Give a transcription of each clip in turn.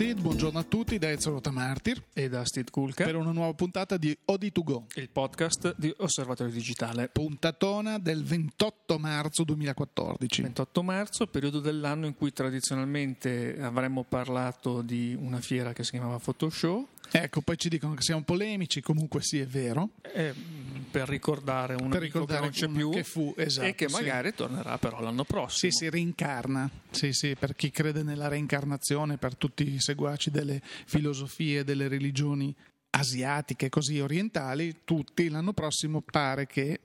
Steve, buongiorno a tutti da Ezio Rotamartir e da Steve Kulka per una nuova puntata di OD2Go, il podcast di Osservatorio Digitale. Puntatona del 28 marzo 2014. 28 marzo, periodo dell'anno in cui tradizionalmente avremmo parlato di una fiera che si chiamava Photoshop. Ecco, poi ci dicono che siamo polemici, comunque sì, è vero. Eh, per ricordare un per ricordare che non c'è più che fu, esatto, e che magari sì. tornerà però l'anno prossimo. Sì, si rincarna. Sì, sì, per chi crede nella reincarnazione, per tutti i seguaci delle filosofie, delle religioni asiatiche, così orientali, tutti l'anno prossimo pare che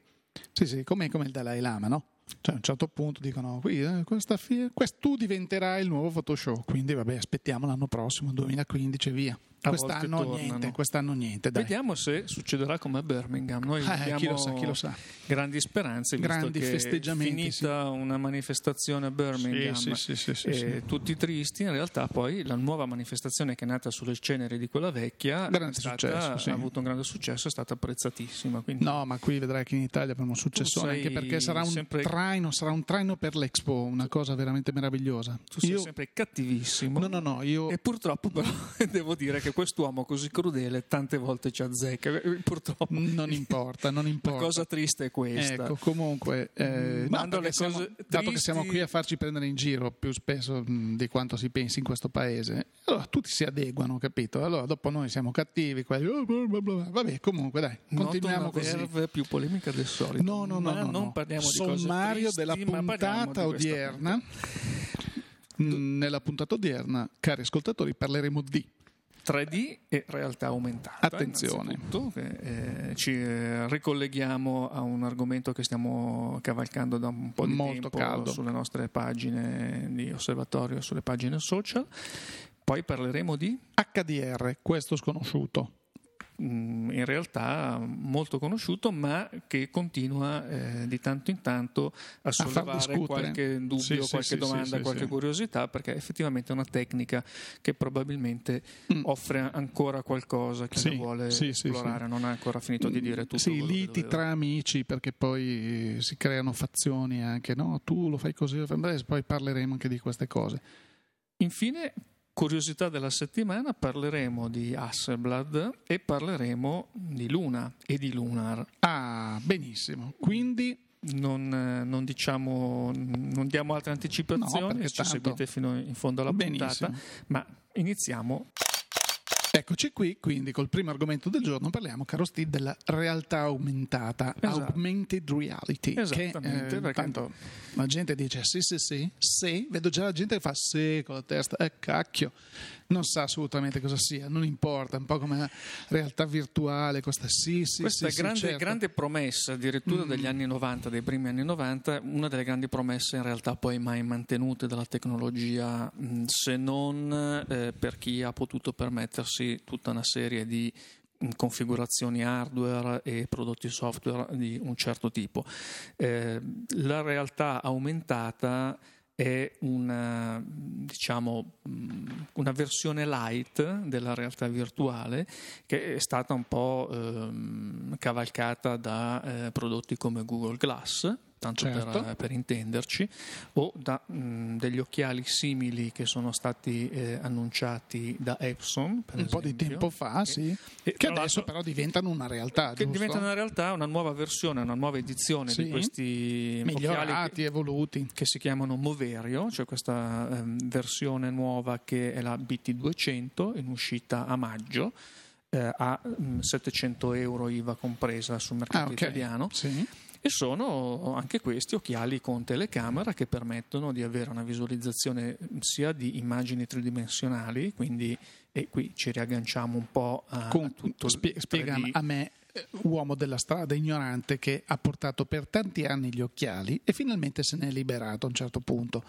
sì, sì, come, come il Dalai Lama, no? Cioè, a un certo punto dicono: qui, eh, questa fie, quest, tu diventerai il nuovo Photoshop. Quindi, vabbè, aspettiamo l'anno prossimo, 2015 e via. Quest'anno niente, quest'anno niente, dai. Vediamo se succederà come a Birmingham. Noi eh, abbiamo chi lo sa, chi lo sa. grandi speranze, grandi festeggiamenti. Finita sì. una manifestazione a Birmingham, sì, sì, e tutti tristi. In realtà, poi la nuova manifestazione che è nata sulle ceneri di quella vecchia stata, ha avuto un grande successo, è stata apprezzatissima. Quindi... No, ma qui vedrai che in Italia avremo un successo anche perché sarà un, sempre... traino, sarà un traino per l'Expo, una cosa veramente meravigliosa. Tu sei io... sempre cattivissimo. No, no, no. Io... E purtroppo, però, devo dire che quest'uomo così crudele tante volte ci azzecca. Eh, purtroppo. Non importa, non importa. La cosa triste è questa. Ecco, comunque, eh, no, le siamo, cose dato che siamo qui a farci prendere in giro più spesso mh, di quanto si pensi in questo paese, allora tutti si adeguano, capito? Allora dopo noi siamo cattivi, quelli, oh, vabbè, comunque dai, continuiamo così. più polemica del solito. No, no, no, no, non parliamo Sommario di cose tristi, della puntata odierna. Nella puntata odierna, cari ascoltatori, parleremo di 3D e realtà aumentata. Attenzione. Eh, ci eh, ricolleghiamo a un argomento che stiamo cavalcando da un po' di Molto tempo caldo. sulle nostre pagine di osservatorio, sulle pagine social. Poi parleremo di HDR, questo sconosciuto. Mm, in realtà molto conosciuto, ma che continua eh, di tanto in tanto a sollevare a qualche dubbio, sì, qualche sì, domanda, sì, qualche curiosità, perché effettivamente è una tecnica che probabilmente mm. offre ancora qualcosa che vuole esplorare, non ha ancora finito di dire tutto. Sì, liti doveva. tra amici, perché poi si creano fazioni anche, no? Tu lo fai così, poi parleremo anche di queste cose. Infine, Curiosità della settimana parleremo di Hasselblad e parleremo di Luna e di Lunar. Ah, benissimo. Quindi non, non, diciamo, non diamo altre anticipazioni, no, ci tanto... seguite fino in fondo alla Benissimo. puntata, ma iniziamo Eccoci qui, quindi col primo argomento del giorno parliamo, caro Steve, della realtà aumentata, esatto. augmented reality. Esattamente, che, eh, tanto la gente dice sì, sì, sì, sì, vedo già la gente che fa sì con la testa, eh cacchio, non sa assolutamente cosa sia, non importa, un po' come realtà virtuale, questa sì, sì, questa sì, grande, sì, certo. grande promessa addirittura mm. degli anni 90, dei primi anni 90, una delle grandi promesse in realtà poi mai mantenute dalla tecnologia, mm, se non eh, per chi ha potuto permettersi tutta una serie di mm, configurazioni hardware e prodotti software di un certo tipo. Eh, la realtà aumentata è una, diciamo, mm, una, versione light della realtà virtuale che è stata un po' ehm, cavalcata da eh, prodotti come Google Glass tanto certo. per, per, intenderci, o da mh, degli occhiali simili che sono stati eh, annunciati da Epson. un esempio, po' di tempo fa, che, sì. che adesso però diventano una realtà. Che giusto? diventano una realtà, una nuova versione, una nuova edizione sì. di questi migliorati, che, evoluti. Che si chiamano Moverio, cioè questa ehm, versione nuova che è la BT200 in uscita a maggio. Eh, a mh, 700 euro IVA compresa sul mercato ah, okay. italiano. Sì e sono anche questi occhiali con telecamera che permettono di avere una visualizzazione sia di immagini tridimensionali, quindi e qui ci riagganciamo un po' a, con, a tutto spie- Spiega a me eh, uomo della strada ignorante che ha portato per tanti anni gli occhiali e finalmente se ne è liberato a un certo punto.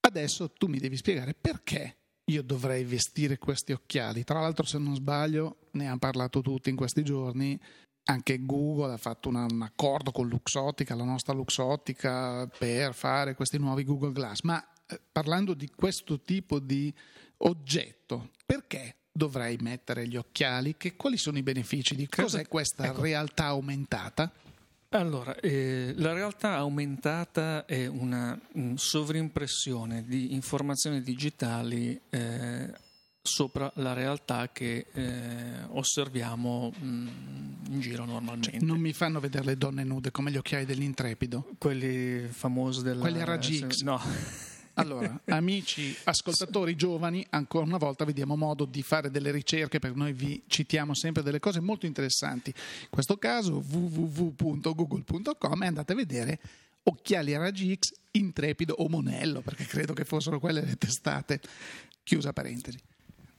Adesso tu mi devi spiegare perché io dovrei vestire questi occhiali. Tra l'altro, se non sbaglio, ne hanno parlato tutti in questi giorni anche Google ha fatto una, un accordo con Luxottica, la nostra Luxottica, per fare questi nuovi Google Glass. Ma eh, parlando di questo tipo di oggetto, perché dovrei mettere gli occhiali? Che, quali sono i benefici di cos'è questa ecco. realtà aumentata? Allora, eh, la realtà aumentata è una um, sovrimpressione di informazioni digitali eh, sopra la realtà che eh, osserviamo mh, mm, in giro normalmente. Cioè, non mi fanno vedere le donne nude come gli occhiali dell'intrepido? Quelli famosi della... Quelli a raggi X? No. Allora, amici ascoltatori giovani, ancora una volta vediamo modo di fare delle ricerche perché noi vi citiamo sempre delle cose molto interessanti. In questo caso www.google.com e andate a vedere occhiali a raggi X, intrepido o monello, perché credo che fossero quelle le testate. Chiusa parentesi.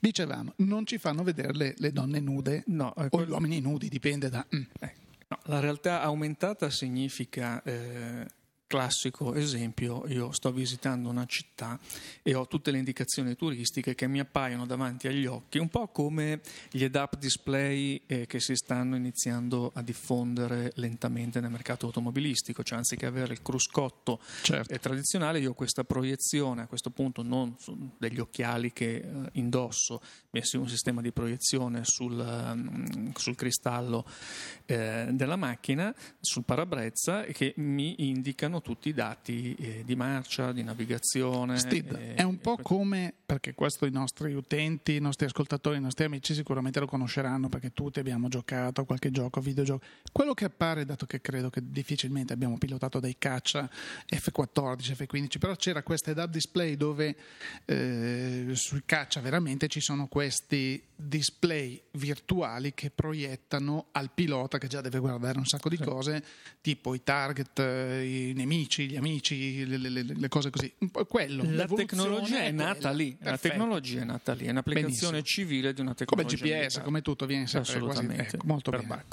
Dicevamo, non ci fanno vedere le, le donne nude no, eh, o gli uomini nudi, dipende da... Mm. Eh, no, la realtà aumentata significa... Eh classico esempio, io sto visitando una città e ho tutte le indicazioni turistiche che mi appaiono davanti agli occhi, un po' come gli head-up display eh, che si stanno iniziando a diffondere lentamente nel mercato automobilistico, cioè anziché avere il cruscotto certo. eh, tradizionale, io ho questa proiezione, a questo punto non degli occhiali che eh, indosso, messi un sistema di proiezione sul, um, sul cristallo eh, della macchina, sul parabrezza, che mi indicano hanno tutti i dati eh, di marcia, di navigazione. Steve, eh, è un po' come, perché questo i nostri utenti, i nostri ascoltatori, i nostri amici sicuramente lo conosceranno perché tutti abbiamo giocato a qualche gioco, videogioco. Quello che appare, dato che credo che difficilmente abbiamo pilotato dei caccia F14, F15, però c'era questa head-up display dove eh, sui caccia veramente ci sono questi display virtuali che proiettano al pilota che già deve guardare un sacco di cose, tipo i target, i nemici, gli amici, le, le, le cose così. Quello, la tecnologia è, è nata lì, Perfetto. la tecnologia è nata lì, è un'applicazione Benissimo. civile di una tecnologia. Come GPS, come tutto viene sempre quasi ecco, molto per bene.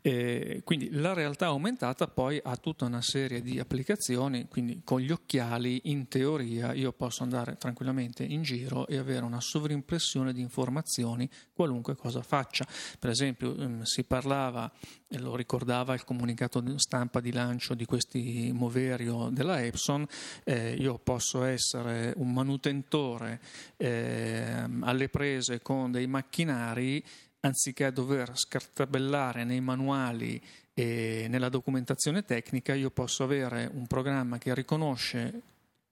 Eh, quindi la realtà aumentata poi ha tutta una serie di applicazioni, quindi con gli occhiali in teoria io posso andare tranquillamente in giro e avere una sovrimpressione di informazioni qualunque cosa faccia. Per esempio ehm, si parlava, lo ricordava il comunicato stampa di lancio di questi Moverio della Epson, eh, io posso essere un manutentore eh, alle prese con dei macchinari anziché dover scartabellare nei manuali e nella documentazione tecnica, io posso avere un programma che riconosce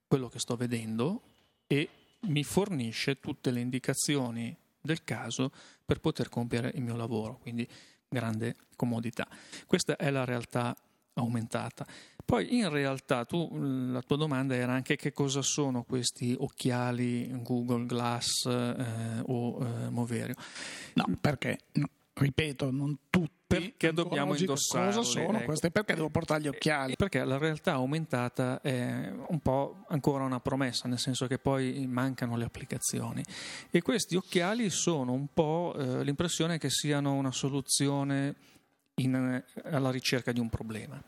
quello che sto vedendo e mi fornisce tutte le indicazioni del caso per poter compiere il mio lavoro, quindi grande comodità. Questa è la realtà aumentata. Poi in realtà tu, la tua domanda era anche che cosa sono questi occhiali Google Glass eh, o eh, Moverio. No, perché, ripeto, non tutti perché dobbiamo indossarli. Cosa sono ecco. queste? Perché devo portare gli occhiali? Perché la realtà aumentata è un po' ancora una promessa, nel senso che poi mancano le applicazioni. E questi occhiali sono un po' eh, l'impressione che siano una soluzione in, alla ricerca di un problema.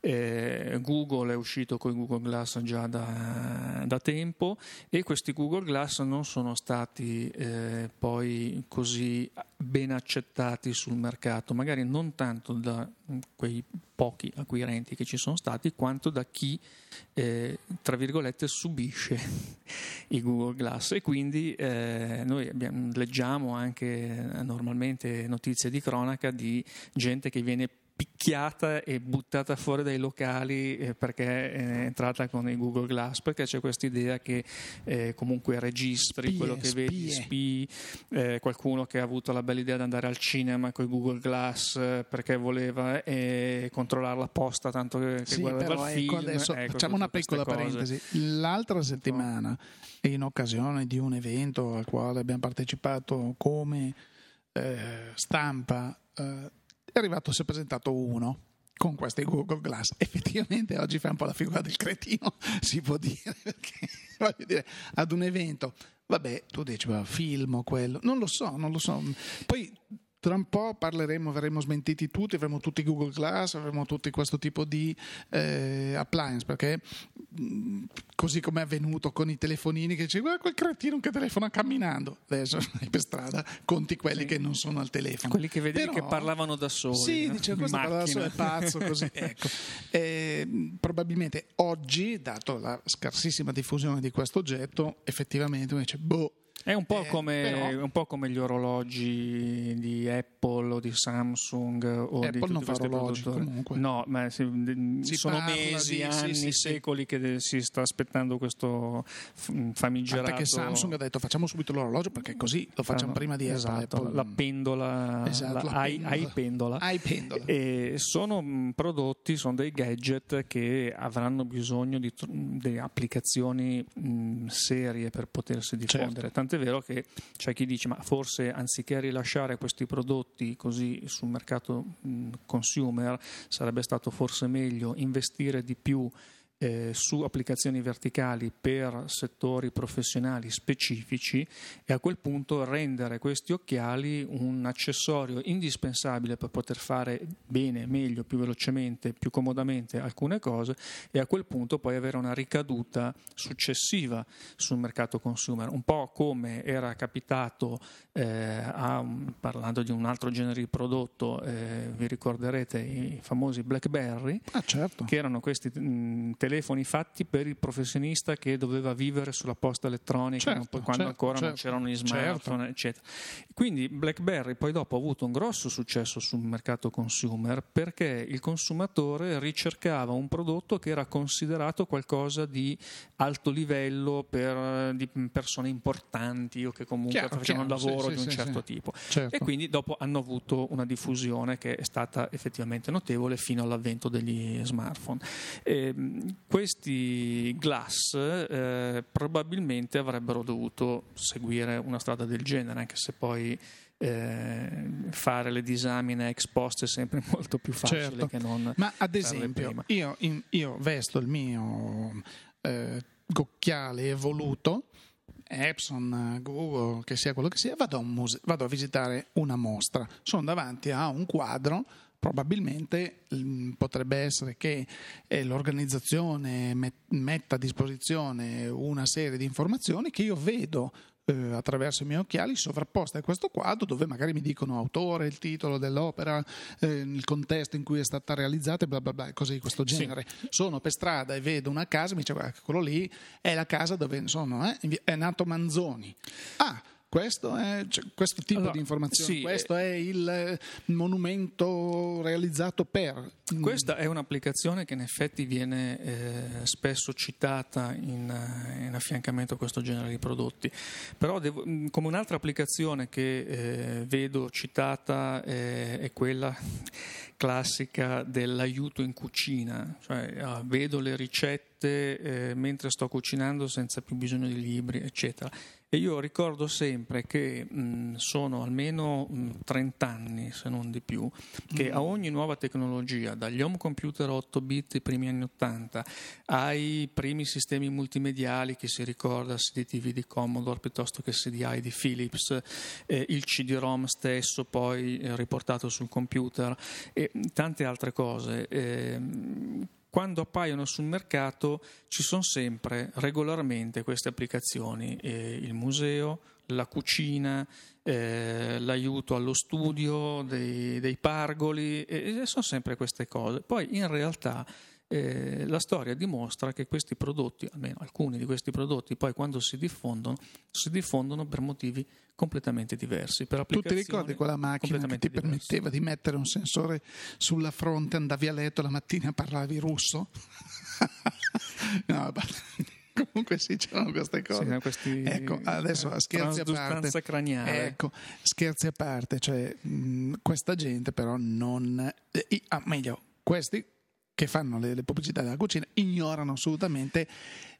Eh, Google è uscito con i Google Glass già da, da, tempo e questi Google Glass non sono stati eh, poi così ben accettati sul mercato, magari non tanto da quei pochi acquirenti che ci sono stati, quanto da chi, eh, tra virgolette, subisce i Google Glass. E quindi eh, noi abbiamo, leggiamo anche eh, normalmente notizie di cronaca di gente che viene picchiata e buttata fuori dai locali eh, perché è entrata con i Google Glass, perché c'è questa idea che eh, comunque registri spie, quello che spie. vedi, spii, eh, qualcuno che ha avuto la bella idea di andare al cinema con i Google Glass eh, perché voleva eh, controllare la posta tanto che, sì, guardava il ecco, film. Adesso ecco, facciamo una piccola parentesi. L'altra settimana, in occasione di un evento al quale abbiamo partecipato come eh, stampa, è arrivato, si è presentato uno con questi Google Glass. Effettivamente oggi fa un po' la figura del cretino, si può dire, perché voglio dire, ad un evento, vabbè, tu dici, film o quello, non lo so, non lo so. Poi tra un po' parleremo, verremo smentiti tutti, avremo tutti Google Glass, avremo tutti questo tipo di eh, appliance, perché mh, così come è avvenuto con i telefonini che dice guarda quel cretino che telefona camminando, adesso per strada conti quelli sì. che non sono al telefono. Quelli che vedi Però, che parlavano da soli. Sì, no? dice questo parla da solo, è pazzo, così. ecco. eh, probabilmente oggi, dato la scarsissima diffusione di questo oggetto, effettivamente uno dice boh È un po', eh, come, però... un po' come gli orologi di Apple o di Samsung o Apple di tutti non fa orologi comunque. No, ma si sono mesi, di, anni, sì, sì, secoli sì. che si sta aspettando questo famigerato. Perché Samsung ha detto facciamo subito l'orologio perché così lo facciamo prima di esatto, Apple. La pendola, esatto, la, la pendola. pendola. E sono prodotti, sono dei gadget che avranno bisogno di, di applicazioni mh, serie per potersi diffondere. Certo. Tant'è vero che c'è chi dice ma forse anziché rilasciare questi prodotti così sul mercato consumer sarebbe stato forse meglio investire di più eh, su applicazioni verticali per settori professionali specifici e a quel punto rendere questi occhiali un accessorio indispensabile per poter fare bene, meglio, più velocemente, più comodamente alcune cose e a quel punto poi avere una ricaduta successiva sul mercato consumer, un po' come era capitato eh, a, parlando di un altro genere di prodotto, eh, vi ricorderete i famosi BlackBerry, ah, certo. che erano questi mh, telefoni fatti per il professionista che doveva vivere sulla posta elettronica certo, quando certo, ancora certo, non c'erano gli smartphone, certo. eccetera. Quindi BlackBerry poi dopo ha avuto un grosso successo sul mercato consumer perché il consumatore ricercava un prodotto che era considerato qualcosa di alto livello per persone importanti o che comunque chiaro, facevano un lavoro sì, di un sì, certo sì, tipo. Certo. E quindi dopo hanno avuto una diffusione che è stata effettivamente notevole fino all'avvento degli smartphone. E, ehm, questi glass eh, probabilmente avrebbero dovuto seguire una strada del genere, anche se poi eh, fare le disamine ex post è sempre molto più facile certo. che non. Ma ad esempio, io, in, io, vesto il mio eh, occhiale evoluto. Epson, Google, che sia quello che sia, vado a, muse- vado a visitare una mostra. Sono davanti a un quadro probabilmente mm, potrebbe essere che eh, l'organizzazione metta a disposizione una serie di informazioni che io vedo eh, attraverso i miei occhiali sovrapposte a questo quadro dove magari mi dicono autore, il titolo dell'opera, eh, il contesto in cui è stata realizzata e bla bla bla, cose di questo genere. Sì. Sono per strada e vedo una casa e mi dice guarda quello lì è la casa dove sono, eh? è nato Manzoni. Ah, questo, è, cioè, questo tipo allora, di informazione, sì, questo è il eh, monumento realizzato per. Questa è un'applicazione che in effetti viene eh, spesso citata in, eh, in, affiancamento a questo genere di prodotti, però devo, mm, come un'altra applicazione che eh, vedo citata eh, è quella classica dell'aiuto in cucina, cioè ah, vedo le ricette eh, mentre sto cucinando senza più bisogno di libri, eccetera. E io ricordo sempre che mh, sono almeno mh, 30 anni, se non di più, che mm. a ogni nuova tecnologia, dagli home computer 8 bit dei primi anni 80 ai primi sistemi multimediali, che si ricorda CDTV di Commodore piuttosto che CDI di Philips, eh, il CD-ROM stesso poi eh, riportato sul computer e tante altre cose. Eh, quando appaiono sul mercato ci sono sempre regolarmente queste applicazioni, eh, il museo, la cucina, eh, l'aiuto allo studio dei, dei pargoli, e, e sono sempre queste cose. Poi in realtà eh, la storia dimostra che questi prodotti, almeno alcuni di questi prodotti, poi quando si diffondono, si diffondono per motivi completamente diversi. Per tu ti ricordi quella macchina che ti diverse. permetteva di mettere un sensore sulla fronte, andavi a letto la mattina e parlavi russo? no, comunque sì, c'erano queste cose. Sì, questi ecco, adesso scherzi a parte. craniale. Ecco, scherzi a parte, cioè mh, questa gente però non... Eh, ah, meglio, questi che fanno le, le, pubblicità della cucina ignorano assolutamente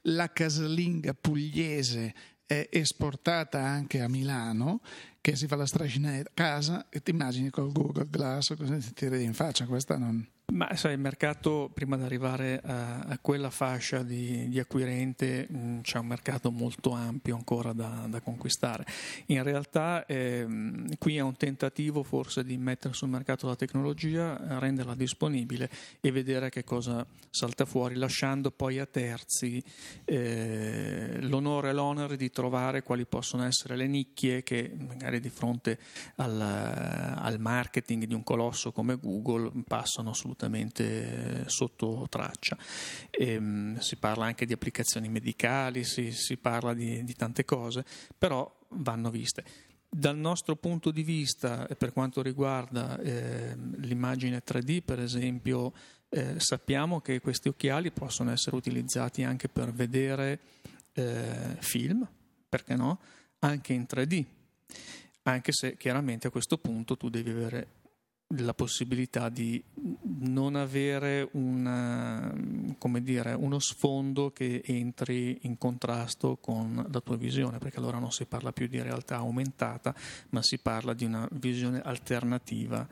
la casalinga pugliese eh, esportata anche a Milano che si fa la strascina a casa e ti immagini col Google Glass cosa ti tiri in faccia? Questa non ma sai, il mercato, prima di arrivare a, a quella fascia di, di acquirente, mh, mm, c'è un mercato molto ampio ancora da, da conquistare. In realtà ehm, qui è un tentativo forse di mettere sul mercato la tecnologia, renderla disponibile e vedere che cosa salta fuori, lasciando poi a terzi eh, l'onore e l'onere di trovare quali possono essere le nicchie che magari di fronte al, al marketing di un colosso come Google passano assolutamente completamente sotto traccia. E, ehm, si parla anche di applicazioni medicali, si, si parla di, di tante cose, però vanno viste. Dal nostro punto di vista, per quanto riguarda eh, l'immagine 3D, per esempio, eh, sappiamo che questi occhiali possono essere utilizzati anche per vedere eh, film, perché no? Anche in 3D, anche se chiaramente a questo punto tu devi avere la possibilità di non avere una, dire, uno sfondo che entri in contrasto con la tua visione, perché allora non si parla più di realtà aumentata, ma si parla di una visione alternativa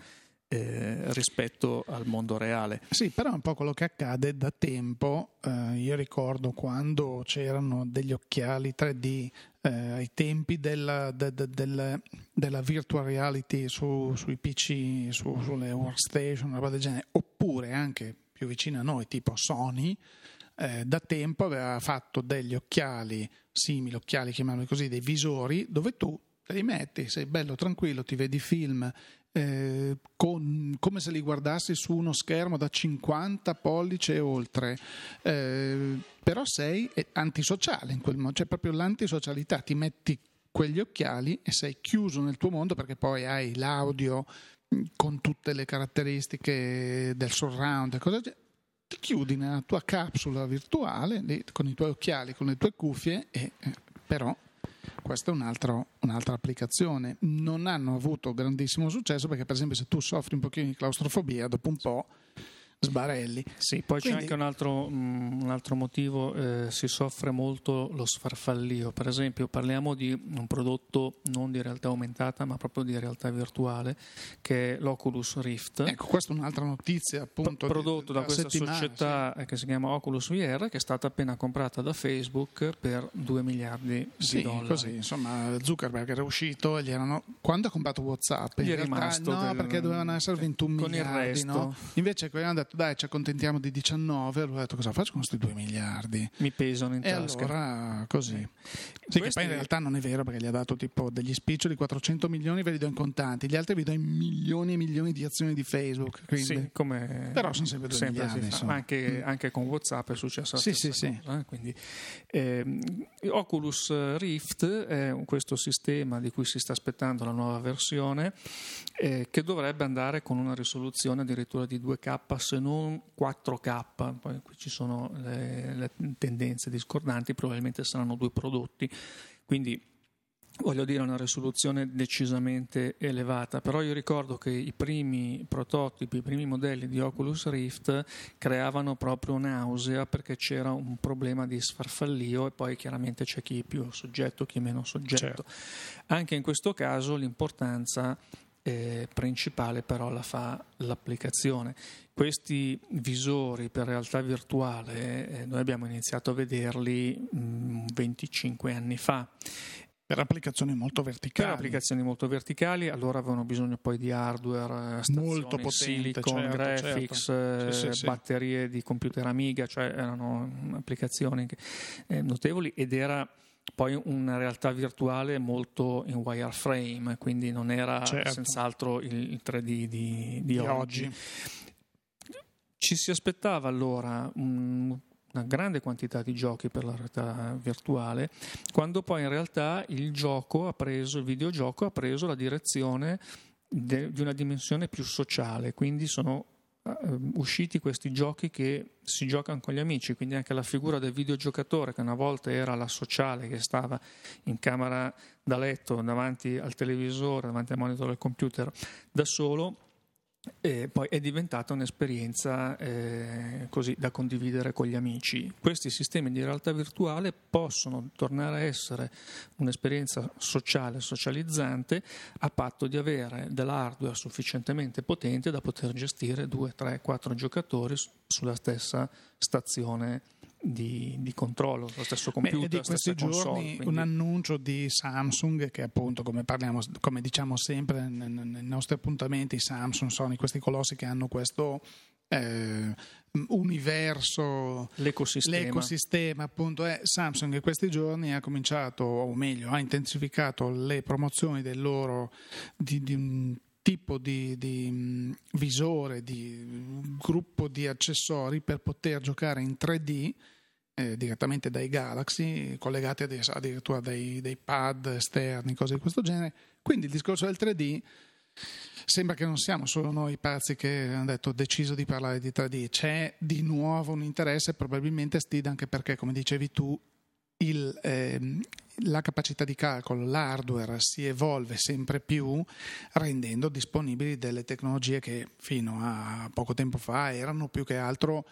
eh, rispetto al mondo reale. Sì, però è un po' quello che accade da tempo. Eh, io ricordo quando c'erano degli occhiali 3D eh, ai tempi della, de, de, de, della virtual reality su, sui PC, su, sulle workstation, roba del genere, oppure anche più vicino a noi, tipo Sony. Eh, da tempo aveva fatto degli occhiali simili, occhiali chiamiamoli così, dei visori, dove tu te li metti, sei bello tranquillo, ti vedi film eh, con, come se li guardassi su uno schermo da 50 pollici e oltre, eh, però sei antisociale in quel modo, cioè proprio l'antisocialità, ti metti quegli occhiali e sei chiuso nel tuo mondo perché poi hai l'audio mm, con tutte le caratteristiche del surround e cose ti chiudi nella tua capsula virtuale con i tuoi occhiali, con le tue cuffie e eh, però questa è un altro, un'altra applicazione. Non hanno avuto grandissimo successo perché, per esempio, se tu soffri un pochino di claustrofobia, dopo un po' sbarelli. Sì, poi Quindi... c'è anche un altro, mm, un altro motivo, eh, si soffre molto lo sfarfallio. Per esempio, parliamo di un prodotto non di realtà aumentata, ma proprio di realtà virtuale, che è l'Oculus Rift. Ecco, questa è un'altra notizia, appunto. P- prodotto di, da questa società sì. che si chiama Oculus VR, che è stata appena comprata da Facebook per 2 miliardi sì, di dollari. Così, insomma, Zuckerberg era uscito e gli erano. Quando ha comprato WhatsApp? Gli è rimasto. No, del... perché dovevano essere 21 con miliardi. Il resto. No? Invece, quelli hanno detto dai ci accontentiamo di 19 allora ho detto cosa faccio con questi 2 miliardi mi pesano in e tasca allora così eh. sì, che poi in realtà non è vero perché gli ha dato tipo degli spiccioli 400 milioni ve li do in contanti gli altri vi do in milioni e milioni di azioni di Facebook quindi... sì, come però sono sempre 2 sempre miliardi anche, mm. anche, con Whatsapp è successo sì, sì, sì. Cosa, eh? quindi, eh, Oculus Rift è questo sistema di cui si sta aspettando la nuova versione eh, che dovrebbe andare con una risoluzione addirittura di 2K se non 4K, poi qui ci sono le, le tendenze discordanti, probabilmente saranno due prodotti, quindi voglio dire una risoluzione decisamente elevata, però io ricordo che i primi prototipi, i primi modelli di Oculus Rift creavano proprio nausea perché c'era un problema di sfarfallio e poi chiaramente c'è chi è più soggetto, chi è meno soggetto. Certo. Anche in questo caso l'importanza eh, principale però la fa l'applicazione. Questi visori per realtà virtuale eh, noi abbiamo iniziato a vederli mh, 25 anni fa. Per applicazioni molto verticali. Per applicazioni molto verticali, allora avevano bisogno poi di hardware, molto potente, silicon, certo, graphics, certo. Eh, sì, sì, batterie sì. di computer Amiga, cioè erano applicazioni eh, notevoli ed era poi una realtà virtuale molto in wireframe, quindi non era certo. senz'altro il 3D di, di, di oggi. oggi. Ci si aspettava allora un, una grande quantità di giochi per la realtà virtuale, quando poi in realtà il gioco ha preso, il videogioco ha preso la direzione de, di una dimensione più sociale, quindi sono usciti questi giochi che si giocano con gli amici, quindi anche la figura del videogiocatore che una volta era la sociale che stava in camera da letto davanti al televisore, davanti al monitor del computer da solo e poi è diventata un'esperienza eh, così da condividere con gli amici. Questi sistemi di realtà virtuale possono tornare a essere un'esperienza sociale, socializzante, a patto di avere dell'hardware sufficientemente potente da poter gestire 2, 3, 4 giocatori sulla stessa stazione di, di, controllo, lo stesso computer, Beh, di questi giorni console, quindi... un annuncio di Samsung che appunto come, parliamo, come diciamo sempre nei nostri appuntamenti Samsung, Sony, questi colossi che hanno questo eh, universo, l'ecosistema. l'ecosistema appunto è Samsung in questi giorni ha cominciato, o meglio, ha intensificato le promozioni del loro di, di un tipo di, di visore di gruppo di accessori per poter giocare in 3D eh, direttamente dai Galaxy, collegati addirittura dai, dai pad esterni, cose di questo genere. Quindi il discorso del 3D sembra che non siamo solo noi pazzi che hanno detto deciso di parlare di 3D, c'è di nuovo un interesse, probabilmente Steve anche perché, come dicevi tu, il, eh, la capacità di calcolo, l'hardware si evolve sempre più rendendo disponibili delle tecnologie che fino a poco tempo fa erano più che altro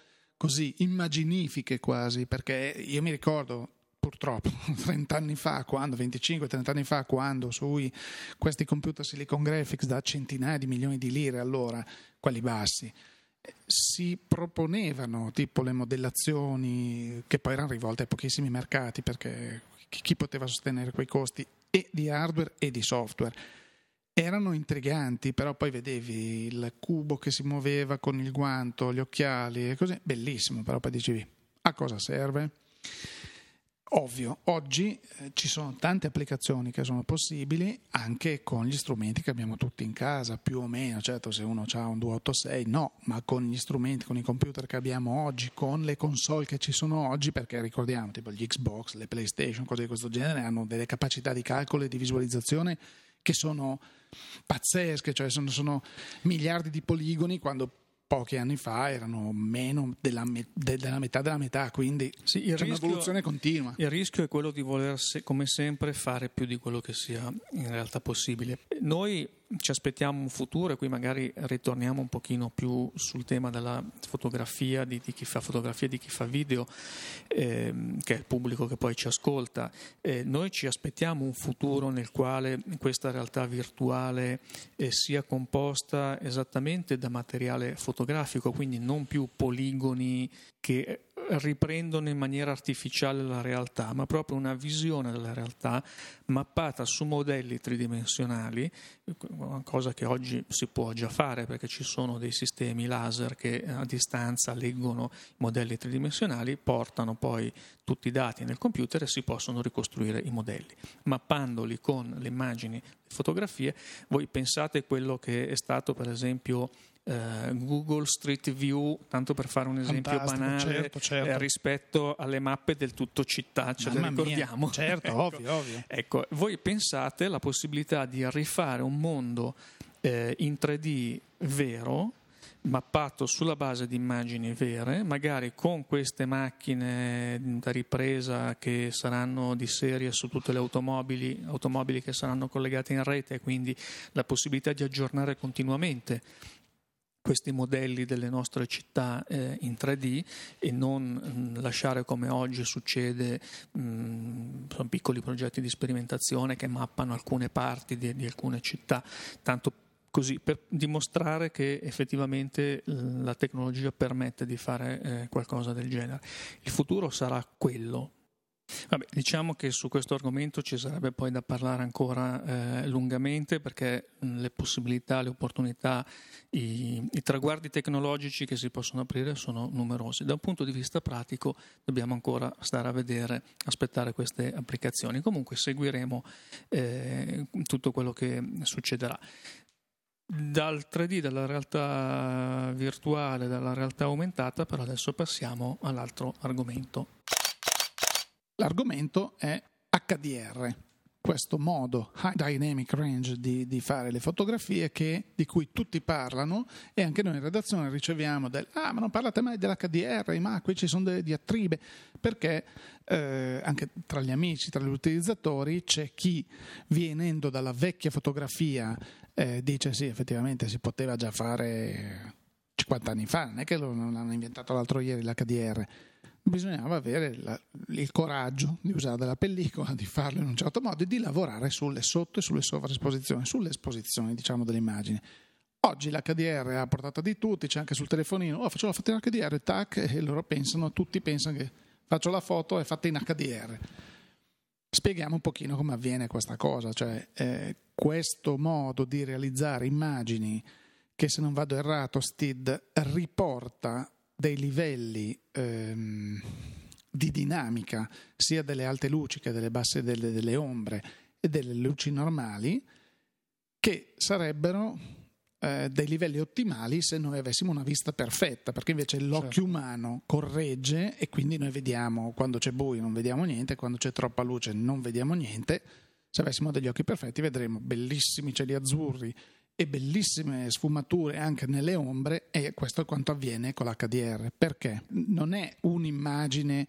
così immaginifiche quasi, perché io mi ricordo purtroppo 30 anni fa, quando 25-30 anni fa, quando sui questi computer Silicon Graphics da centinaia di milioni di lire allora, quelli bassi, si proponevano tipo le modellazioni che poi erano rivolte a pochissimi mercati perché chi poteva sostenere quei costi e di hardware e di software erano intriganti però poi vedevi il cubo che si muoveva con il guanto gli occhiali così. Bellissimo però poi dicevi a cosa serve? Ovvio, oggi eh, ci sono tante applicazioni che sono possibili anche con gli strumenti che abbiamo tutti in casa, più o meno, certo se uno ha un 286 no, ma con gli strumenti, con i computer che abbiamo oggi, con le console che ci sono oggi, perché ricordiamo, tipo gli Xbox, le PlayStation, cose di questo genere, hanno delle capacità di calcolo e di visualizzazione che sono pazzesche, cioè sono, sono miliardi di poligoni quando pochi anni fa erano meno della, me- de- della metà della metà, quindi sì, c'è rischio, un'evoluzione continua. Il rischio è quello di voler, se- come sempre, fare più di quello che sia in realtà possibile. Noi ci aspettiamo un futuro e qui magari ritorniamo un pochino più sul tema della fotografia, di, di chi fa fotografia, di chi fa video, ehm, che è il pubblico che poi ci ascolta. Eh, noi ci aspettiamo un futuro nel quale questa realtà virtuale eh, sia composta esattamente da materiale fotografico, quindi non più poligoni che riprendono in maniera artificiale la realtà, ma proprio una visione della realtà mappata su modelli tridimensionali, cosa che oggi si può già fare perché ci sono dei sistemi laser che a distanza leggono i modelli tridimensionali, portano poi tutti i dati nel computer e si possono ricostruire i modelli. Mappandoli con le immagini, le fotografie, voi pensate quello che è stato per esempio eh, Google Street View, tanto per fare un esempio Fantastico, banale, certo, certo. Eh, rispetto alle mappe del tutto città, ce Mamma le ricordiamo. Mia, certo, ecco, ovvio, ovvio. Ecco, voi pensate alla possibilità di rifare un mondo eh, in 3D vero, mappato sulla base di immagini vere, magari con queste macchine da ripresa che saranno di serie su tutte le automobili, automobili che saranno collegate in rete, quindi la possibilità di aggiornare continuamente questi modelli delle nostre città eh, in 3D e non mh, mm, lasciare come oggi succede mh, mm, sono piccoli progetti di sperimentazione che mappano alcune parti di, di alcune città, tanto così per dimostrare che effettivamente la tecnologia permette di fare eh, qualcosa del genere. Il futuro sarà quello, Vabbè, diciamo che su questo argomento ci sarebbe poi da parlare ancora eh, lungamente perché le possibilità, le opportunità, i, i, traguardi tecnologici che si possono aprire sono numerosi. Da un punto di vista pratico dobbiamo ancora stare a vedere, aspettare queste applicazioni. Comunque seguiremo eh, tutto quello che succederà dal 3D, dalla realtà virtuale, dalla realtà aumentata, però adesso passiamo all'altro argomento. L'argomento è HDR, questo modo High Dynamic Range di, di fare le fotografie che, di cui tutti parlano e anche noi in redazione riceviamo del ah ma non parlate mai dell'HDR, ma qui ci sono delle diatribe, perché eh, anche tra gli amici, tra gli utilizzatori c'è chi venendo dalla vecchia fotografia eh, dice sì effettivamente si poteva già fare 50 anni fa, non è che non l'hanno inventato l'altro ieri l'HDR bisognava avere la, il coraggio di usare della pellicola, di farlo in un certo modo e di lavorare sulle sotto e sulle sovraesposizioni, sull'esposizione diciamo, delle immagini. Oggi l'HDR è a portata di tutti, c'è anche sul telefonino, oh faccio la foto in HDR, tac, e loro pensano, tutti pensano che faccio la foto è fatta in HDR. Spieghiamo un pochino come avviene questa cosa, cioè eh, questo modo di realizzare immagini che se non vado errato STID riporta dei livelli ehm, di dinamica sia delle alte luci che delle basse delle, delle ombre e delle luci normali che sarebbero eh, dei livelli ottimali se noi avessimo una vista perfetta, perché invece l'occhio certo. umano corregge e quindi noi vediamo quando c'è buio non vediamo niente, quando c'è troppa luce non vediamo niente. Se avessimo degli occhi perfetti vedremo bellissimi cieli azzurri e bellissime sfumature anche nelle ombre e questo è quanto avviene con l'HDR. Perché? Non è un'immagine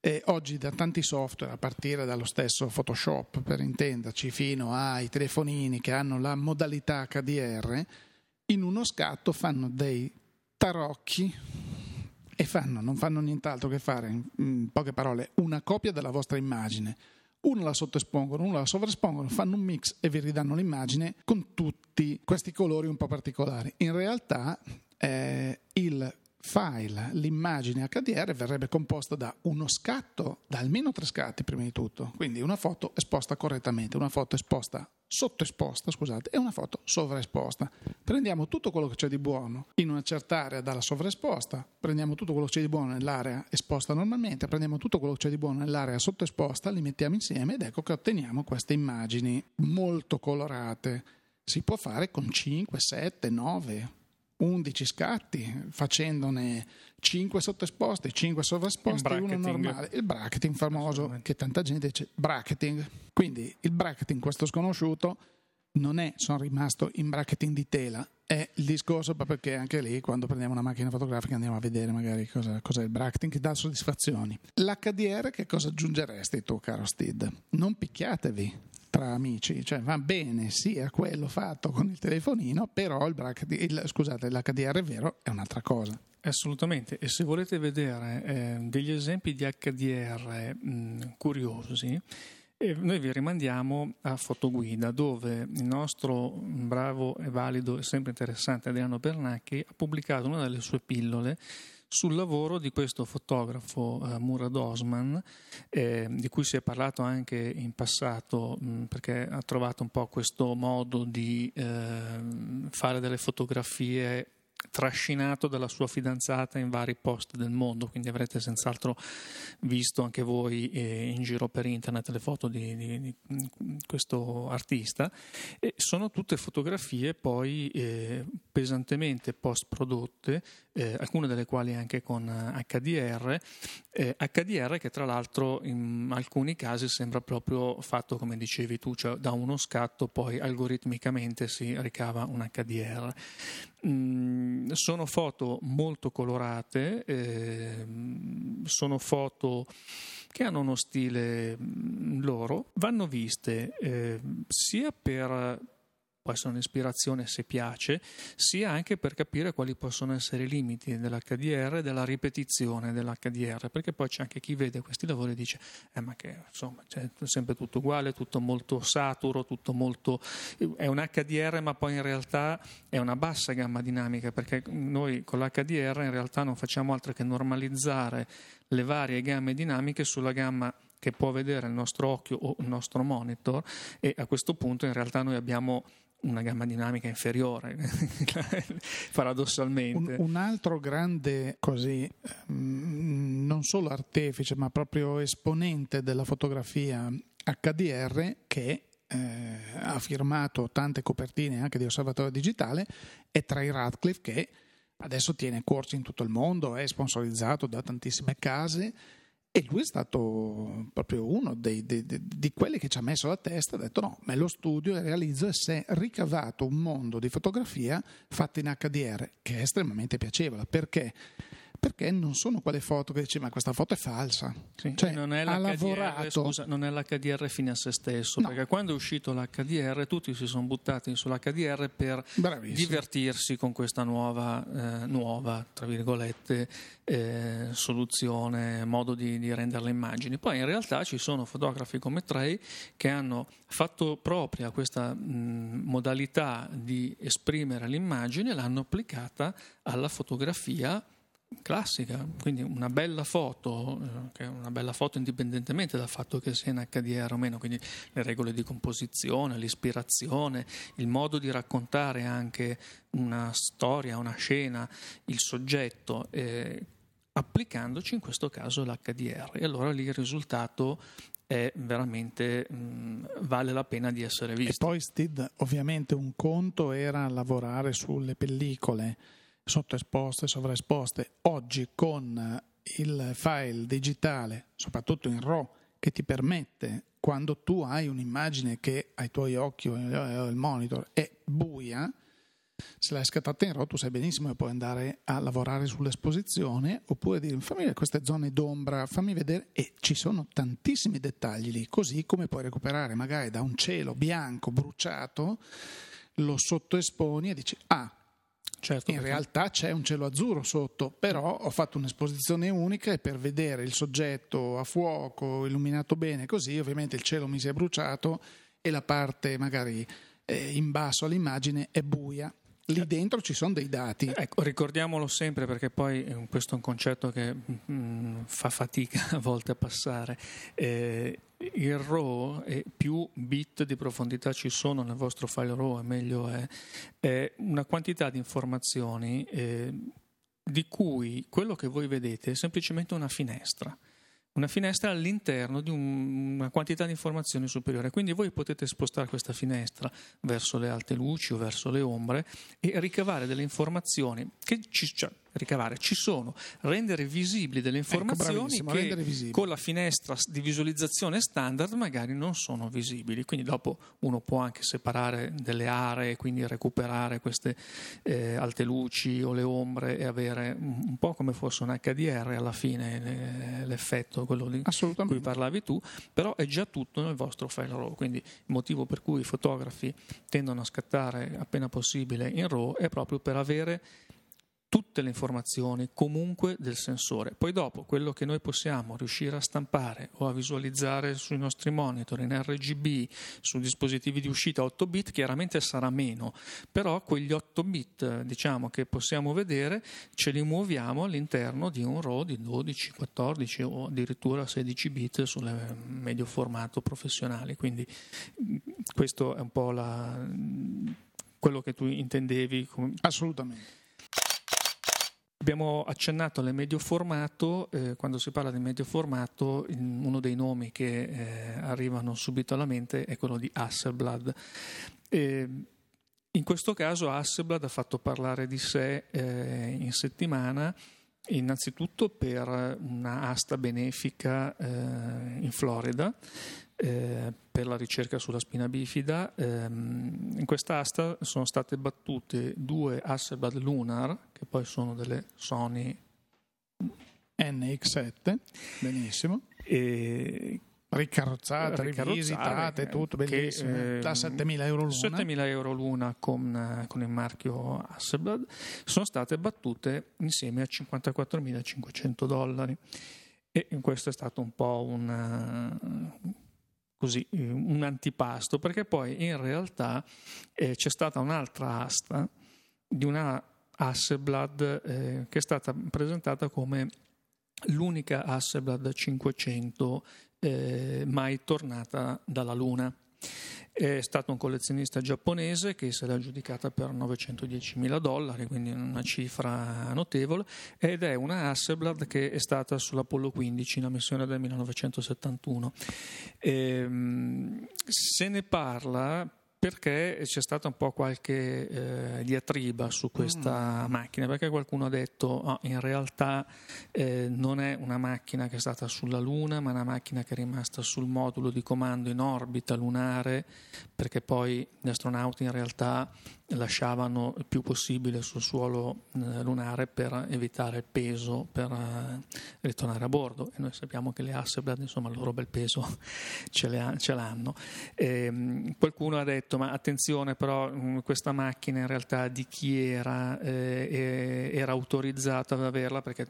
e oggi da tanti software, a partire dallo stesso Photoshop per intenderci, fino ai telefonini che hanno la modalità HDR, in uno scatto fanno dei tarocchi e fanno, non fanno nient'altro che fare, in poche parole, una copia della vostra immagine. Una la sottoespongono, una la sovraespongono, fanno un mix e vi ridanno l'immagine con tutti questi colori un po' particolari. In realtà eh, il file, l'immagine HDR verrebbe composta da uno scatto, da almeno tre scatti prima di tutto, quindi una foto esposta correttamente, una foto esposta sottoesposta, scusate, e una foto sovraesposta. Prendiamo tutto quello che c'è di buono in una certa area dalla sovraesposta, prendiamo tutto quello che c'è di buono nell'area esposta normalmente, prendiamo tutto quello che c'è di buono nell'area sottoesposta, li mettiamo insieme ed ecco che otteniamo queste immagini molto colorate. Si può fare con 5, 7, 9, 11 scatti, facendone 5 sottoesposti, 5 sovraesposti e uno normale. Il bracketing famoso, che tanta gente dice bracketing. Quindi il bracketing, questo sconosciuto, non è sono rimasto in bracketing di tela, è il discorso proprio che anche lì quando prendiamo una macchina fotografica andiamo a vedere magari cosa, cos'è il bracketing che dà soddisfazioni. L'HDR che cosa aggiungeresti tu caro Steed? Non picchiatevi, tra amici, cioè va bene sia quello fatto con il telefonino, però il, bracket, il scusate, l'HDR vero è un'altra cosa. Assolutamente, e se volete vedere eh, degli esempi di HDR mh, curiosi, eh, noi vi rimandiamo a Fotoguida dove il nostro bravo e valido e sempre interessante Adriano Bernacchi ha pubblicato una delle sue pillole sul lavoro di questo fotografo eh, Murad Osman, eh, di cui si è parlato anche in passato, mh, perché ha trovato un po' questo modo di eh, fare delle fotografie trascinato dalla sua fidanzata in vari posti del mondo, quindi avrete senz'altro visto anche voi eh, in giro per internet le foto di, di, di questo artista. E sono tutte fotografie poi eh, pesantemente post prodotte, eh, alcune delle quali anche con HDR, HDR eh, che tra l'altro in alcuni casi sembra proprio fatto come dicevi tu, cioè da uno scatto poi algoritmicamente si ricava un HDR. Mm, sono foto molto colorate, eh, sono foto che hanno uno stile mm, loro, vanno viste eh, sia per può essere un'ispirazione se piace, sia anche per capire quali possono essere i limiti dell'HDR e della ripetizione dell'HDR, perché poi c'è anche chi vede questi lavori e dice eh, ma che insomma è sempre tutto uguale, tutto molto saturo, tutto molto è un HDR ma poi in realtà è una bassa gamma dinamica, perché noi con l'HDR in realtà non facciamo altro che normalizzare le varie gamme dinamiche sulla gamma che può vedere il nostro occhio o il nostro monitor e a questo punto in realtà noi abbiamo una gamma dinamica inferiore, paradossalmente. Un, un, altro grande, così, mm, non solo artefice, ma proprio esponente della fotografia HDR che eh, ha firmato tante copertine anche di Osservatorio Digitale è Trey Radcliffe che adesso tiene corsi in tutto il mondo, è sponsorizzato da tantissime case e lui è stato proprio uno dei, dei, dei, di quelli che ci ha messo la testa ha detto no, me lo studio e realizzo e si è ricavato un mondo di fotografia fatta in HDR che è estremamente piacevole perché perché non sono quelle foto che dici ma questa foto è falsa sì, cioè, non, è ha lavorato... scusa, non è l'HDR fine a se stesso no. perché quando è uscito l'HDR tutti si sono buttati sull'HDR per Bravissimo. divertirsi con questa nuova, eh, nuova tra virgolette eh, soluzione modo di, di rendere le immagini poi in realtà ci sono fotografi come Trey che hanno fatto propria questa mh, modalità di esprimere l'immagine l'hanno applicata alla fotografia classica, quindi una bella foto, eh, che è una bella foto indipendentemente dal fatto che sia in HDR o meno, quindi le regole di composizione, l'ispirazione, il modo di raccontare anche una storia, una scena, il soggetto, eh, applicandoci in questo caso l'HDR. E allora lì il risultato è veramente mh, vale la pena di essere visto. E poi Steve, ovviamente un conto era lavorare sulle pellicole sottoesposte, sovraesposte. Oggi con il file digitale, soprattutto in RAW, che ti permette, quando tu hai un'immagine che ai tuoi occhi o il monitor è buia, se l'hai scattata in RAW tu sai benissimo che puoi andare a lavorare sull'esposizione oppure dire fammi vedere queste zone d'ombra, fammi vedere e ci sono tantissimi dettagli lì, così come puoi recuperare magari da un cielo bianco bruciato, lo sottoesponi e dici ah Certo, in realtà c'è un cielo azzurro sotto, però ho fatto un'esposizione unica e per vedere il soggetto a fuoco, illuminato bene, così ovviamente il cielo mi si è bruciato e la parte magari eh, in basso all'immagine è buia. Lì dentro ci sono dei dati. Ecco, ricordiamolo sempre perché poi questo è un concetto che mh, mm, fa fatica a volte a passare. Eh, il RAW e più bit di profondità ci sono nel vostro file RAW, meglio è, è una quantità di informazioni eh, di cui quello che voi vedete è semplicemente una finestra una finestra all'interno di un, una quantità di informazioni superiore. Quindi voi potete spostare questa finestra verso le alte luci o verso le ombre e ricavare delle informazioni che ci, cioè, ricavare ci sono, rendere visibili delle ecco, informazioni ecco, che con la finestra di visualizzazione standard magari non sono visibili. Quindi dopo uno può anche separare delle aree, quindi recuperare queste eh, alte luci o le ombre e avere un po' come fosse un HDR alla fine l'effetto, quello di cui parlavi tu, però è già tutto nel vostro file RAW. Quindi il motivo per cui i fotografi tendono a scattare appena possibile in RAW è proprio per avere tutte le informazioni comunque del sensore. Poi dopo quello che noi possiamo riuscire a stampare o a visualizzare sui nostri monitor in RGB, su dispositivi di uscita 8 bit, chiaramente sarà meno, però quegli 8 bit diciamo, che possiamo vedere ce li muoviamo all'interno di un RAW di 12, 14 o addirittura 16 bit sulle medio formato professionali. Quindi questo è un po' la, quello che tu intendevi. Assolutamente. Abbiamo accennato alle medio formato, eh, quando si parla di medio formato uno dei nomi che eh, arrivano subito alla mente è quello di Hasselblad. Eh, in questo caso Hasselblad ha fatto parlare di sé eh, in settimana innanzitutto per una asta benefica eh, in Florida eh, per la ricerca sulla spina bifida. Ehm, in questa asta sono state battute due Hasselblad Lunar, che poi sono delle Sony NX7, benissimo. E ricarrozzate, rivisitate, eh, tutto bellissimo. Che, eh, da 7.000 euro l'una. 7.000 euro l'una con, con, il marchio Hasselblad sono state battute insieme a 54.500 dollari. E questo è stato un po' un così, un antipasto, perché poi in realtà eh, c'è stata un'altra asta di una Hasselblad eh, che è stata presentata come l'unica Hasselblad 500 eh, mai tornata dalla Luna. È stato un collezionista giapponese che se l'ha aggiudicata per 910 mila dollari, quindi una cifra notevole, ed è una Hasselblad che è stata sull'Apollo 15, una missione del 1971. Ehm, se ne parla perché c'è stata un po' qualche eh, diatriba su questa mm. macchina, perché qualcuno ha detto oh, in realtà eh, non è una macchina che è stata sulla Luna, ma una macchina che è rimasta sul modulo di comando in orbita lunare, perché poi gli astronauti in realtà lasciavano il più possibile sul suolo eh, lunare per evitare il peso per eh, ritornare a bordo. E noi sappiamo che le Hasselblad insomma il loro bel peso ce, ha, ce l'hanno. E, ehm, qualcuno ha detto ma attenzione però mm, questa macchina in realtà di chi era? Eh, era autorizzata ad averla perché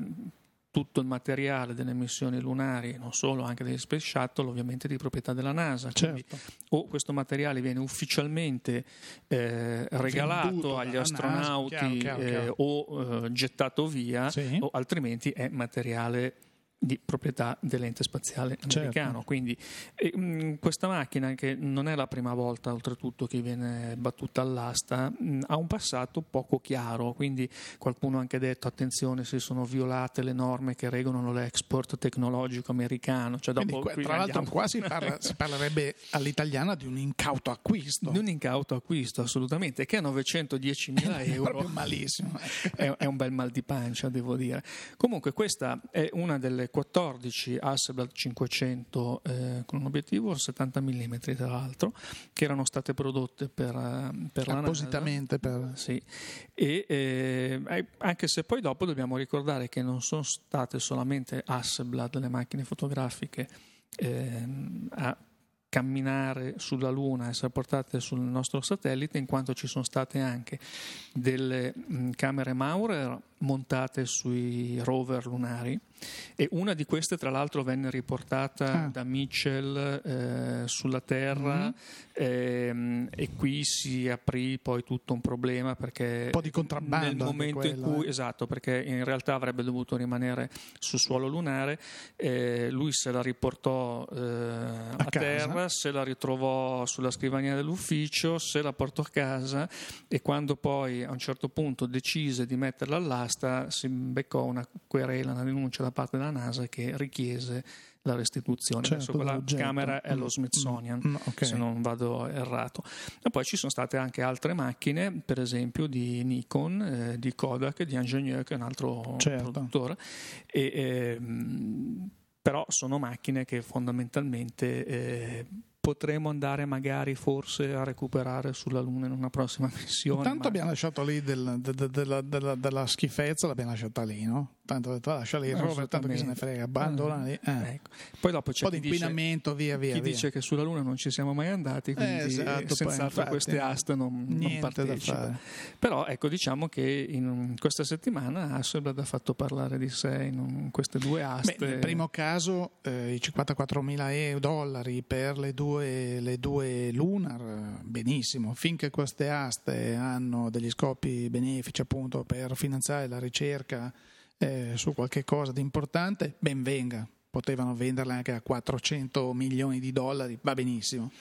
tutto il materiale delle missioni lunari, non solo, anche degli Space Shuttle, ovviamente di proprietà della NASA. Certo. o questo materiale viene ufficialmente eh, regalato Venduto agli astronauti NASA, chiaro, chiaro, chiaro. Eh, o eh, gettato via, sì. o altrimenti è materiale di proprietà dell'ente spaziale Certo. americano. Quindi e, mh, questa macchina, che non è la prima volta oltretutto che viene battuta all'asta, mh, ha un passato poco chiaro, quindi qualcuno ha anche detto attenzione se sono violate le norme che regolano l'export tecnologico americano. Cioè, dopo, qua- tra l'altro qua si, parla- si parlerebbe all'italiana di un incauto acquisto. di un incauto acquisto assolutamente che a 910.000 euro Proprio malissimo. è, è un bel mal di pancia, devo dire. Comunque, questa è una delle 14 Hasselblad 500 eh, con un obiettivo 70 mm, tra l'altro, che erano state prodotte per, eh, per la NASA. Appositamente per... Sì, e eh, eh, anche se poi dopo dobbiamo ricordare che non sono state solamente Hasselblad le macchine fotografiche ehm, a camminare sulla Luna, essere portate sul nostro satellite, in quanto ci sono state anche delle mh, camere Maurer montate sui rover lunari e una di queste tra l'altro venne riportata Ah. da Mitchell eh, sulla Terra Mhm. ehm, e qui si aprì poi tutto un problema perché Un po' di contrabbando nel momento in quello, cui eh. esatto perché in realtà avrebbe dovuto rimanere sul suolo lunare eh, lui se la riportò eh, a, casa. terra se la ritrovò sulla scrivania dell'ufficio se la portò a casa e quando poi a un certo punto decise di metterla all'asta si beccò una querela una denuncia da parte della NASA che richiese la restituzione Certo, adesso quella camera è allo Mm, Smithsonian mm, ok. se non vado errato. E poi ci sono state anche altre macchine, per esempio di Nikon, eh, di Kodak, di Ingenieur, che è un altro Certo. produttore, e, ehm, però sono macchine che fondamentalmente eh, potremo andare magari forse a recuperare sulla Luna in una prossima missione. Tanto ma- abbiamo lasciato lì del- de- de- della, della- della schifezza, l'abbiamo lasciata lì, no? Tanto ho detto, lascia lì il rover, tanto chi se ne frega, abbandona lì. eh. Un Ecco. Poi dopo c'è po' di dice- inquinamento, via via. chi via. dice che sulla Luna non ci siamo mai andati, quindi Eh, esatto, senz'altro infatti, queste aste non, non partecipano. fare. Però ecco, diciamo che in questa settimana Hasselblad ha fatto parlare di sé in un- queste due aste. Beh, nel primo caso eh, i 54 mila dollari per le due, le due Lunar, eh, benissimo, finché queste aste hanno degli scopi benefici appunto per finanziare la ricerca eh, su qualche cosa di importante, ben venga. Potevano venderle anche a 400 milioni di dollari, va benissimo.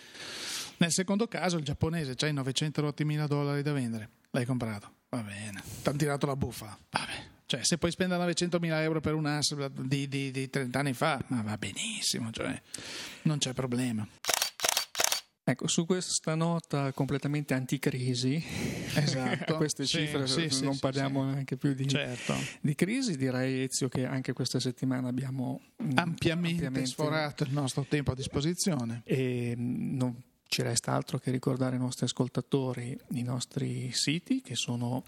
Nel secondo caso il giapponese c'hai 900 rotti mila dollari da vendere, l'hai comprato, va bene, ti hanno tirato la buffa, vabbè. Cioè, se puoi spendere 900 mila euro per un Hasselblad di, di, di 30 anni fa, ma va benissimo, cioè, non c'è problema. Ecco, su questa nota completamente anticrisi, Esatto. a queste Sì, cifre sì, non sì, parliamo neanche più di, Certo. di crisi, direi Ezio che anche questa settimana abbiamo mm, Ampiamente, sforato il nostro tempo a disposizione. E mm, non ci resta altro che ricordare ai nostri ascoltatori i nostri siti che sono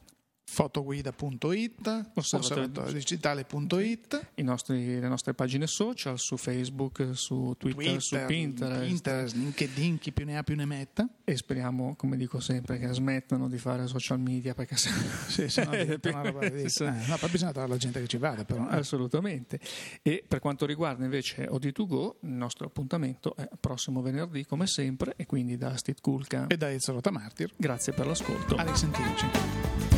fotoguida.it, osservatoriodigitale.it, i nostri- le nostre pagine social su Facebook, su Twitter, su Twitter, Pinterest Pinterest, LinkedIn, chi più ne ha più ne metta. e speriamo, come dico sempre, che smettano di fare social media perché se... Sì, se no diventa una roba ridiccola. Sì. Eh, no, poi bisogna trovare la gente che ci vada, però. eh. Assolutamente. E per quanto riguarda invece OD2Go, il nostro appuntamento è prossimo venerdì come sempre e quindi da Steve Kulka. E da Ezio Rotamartir. Grazie per l'ascolto. A risentirci.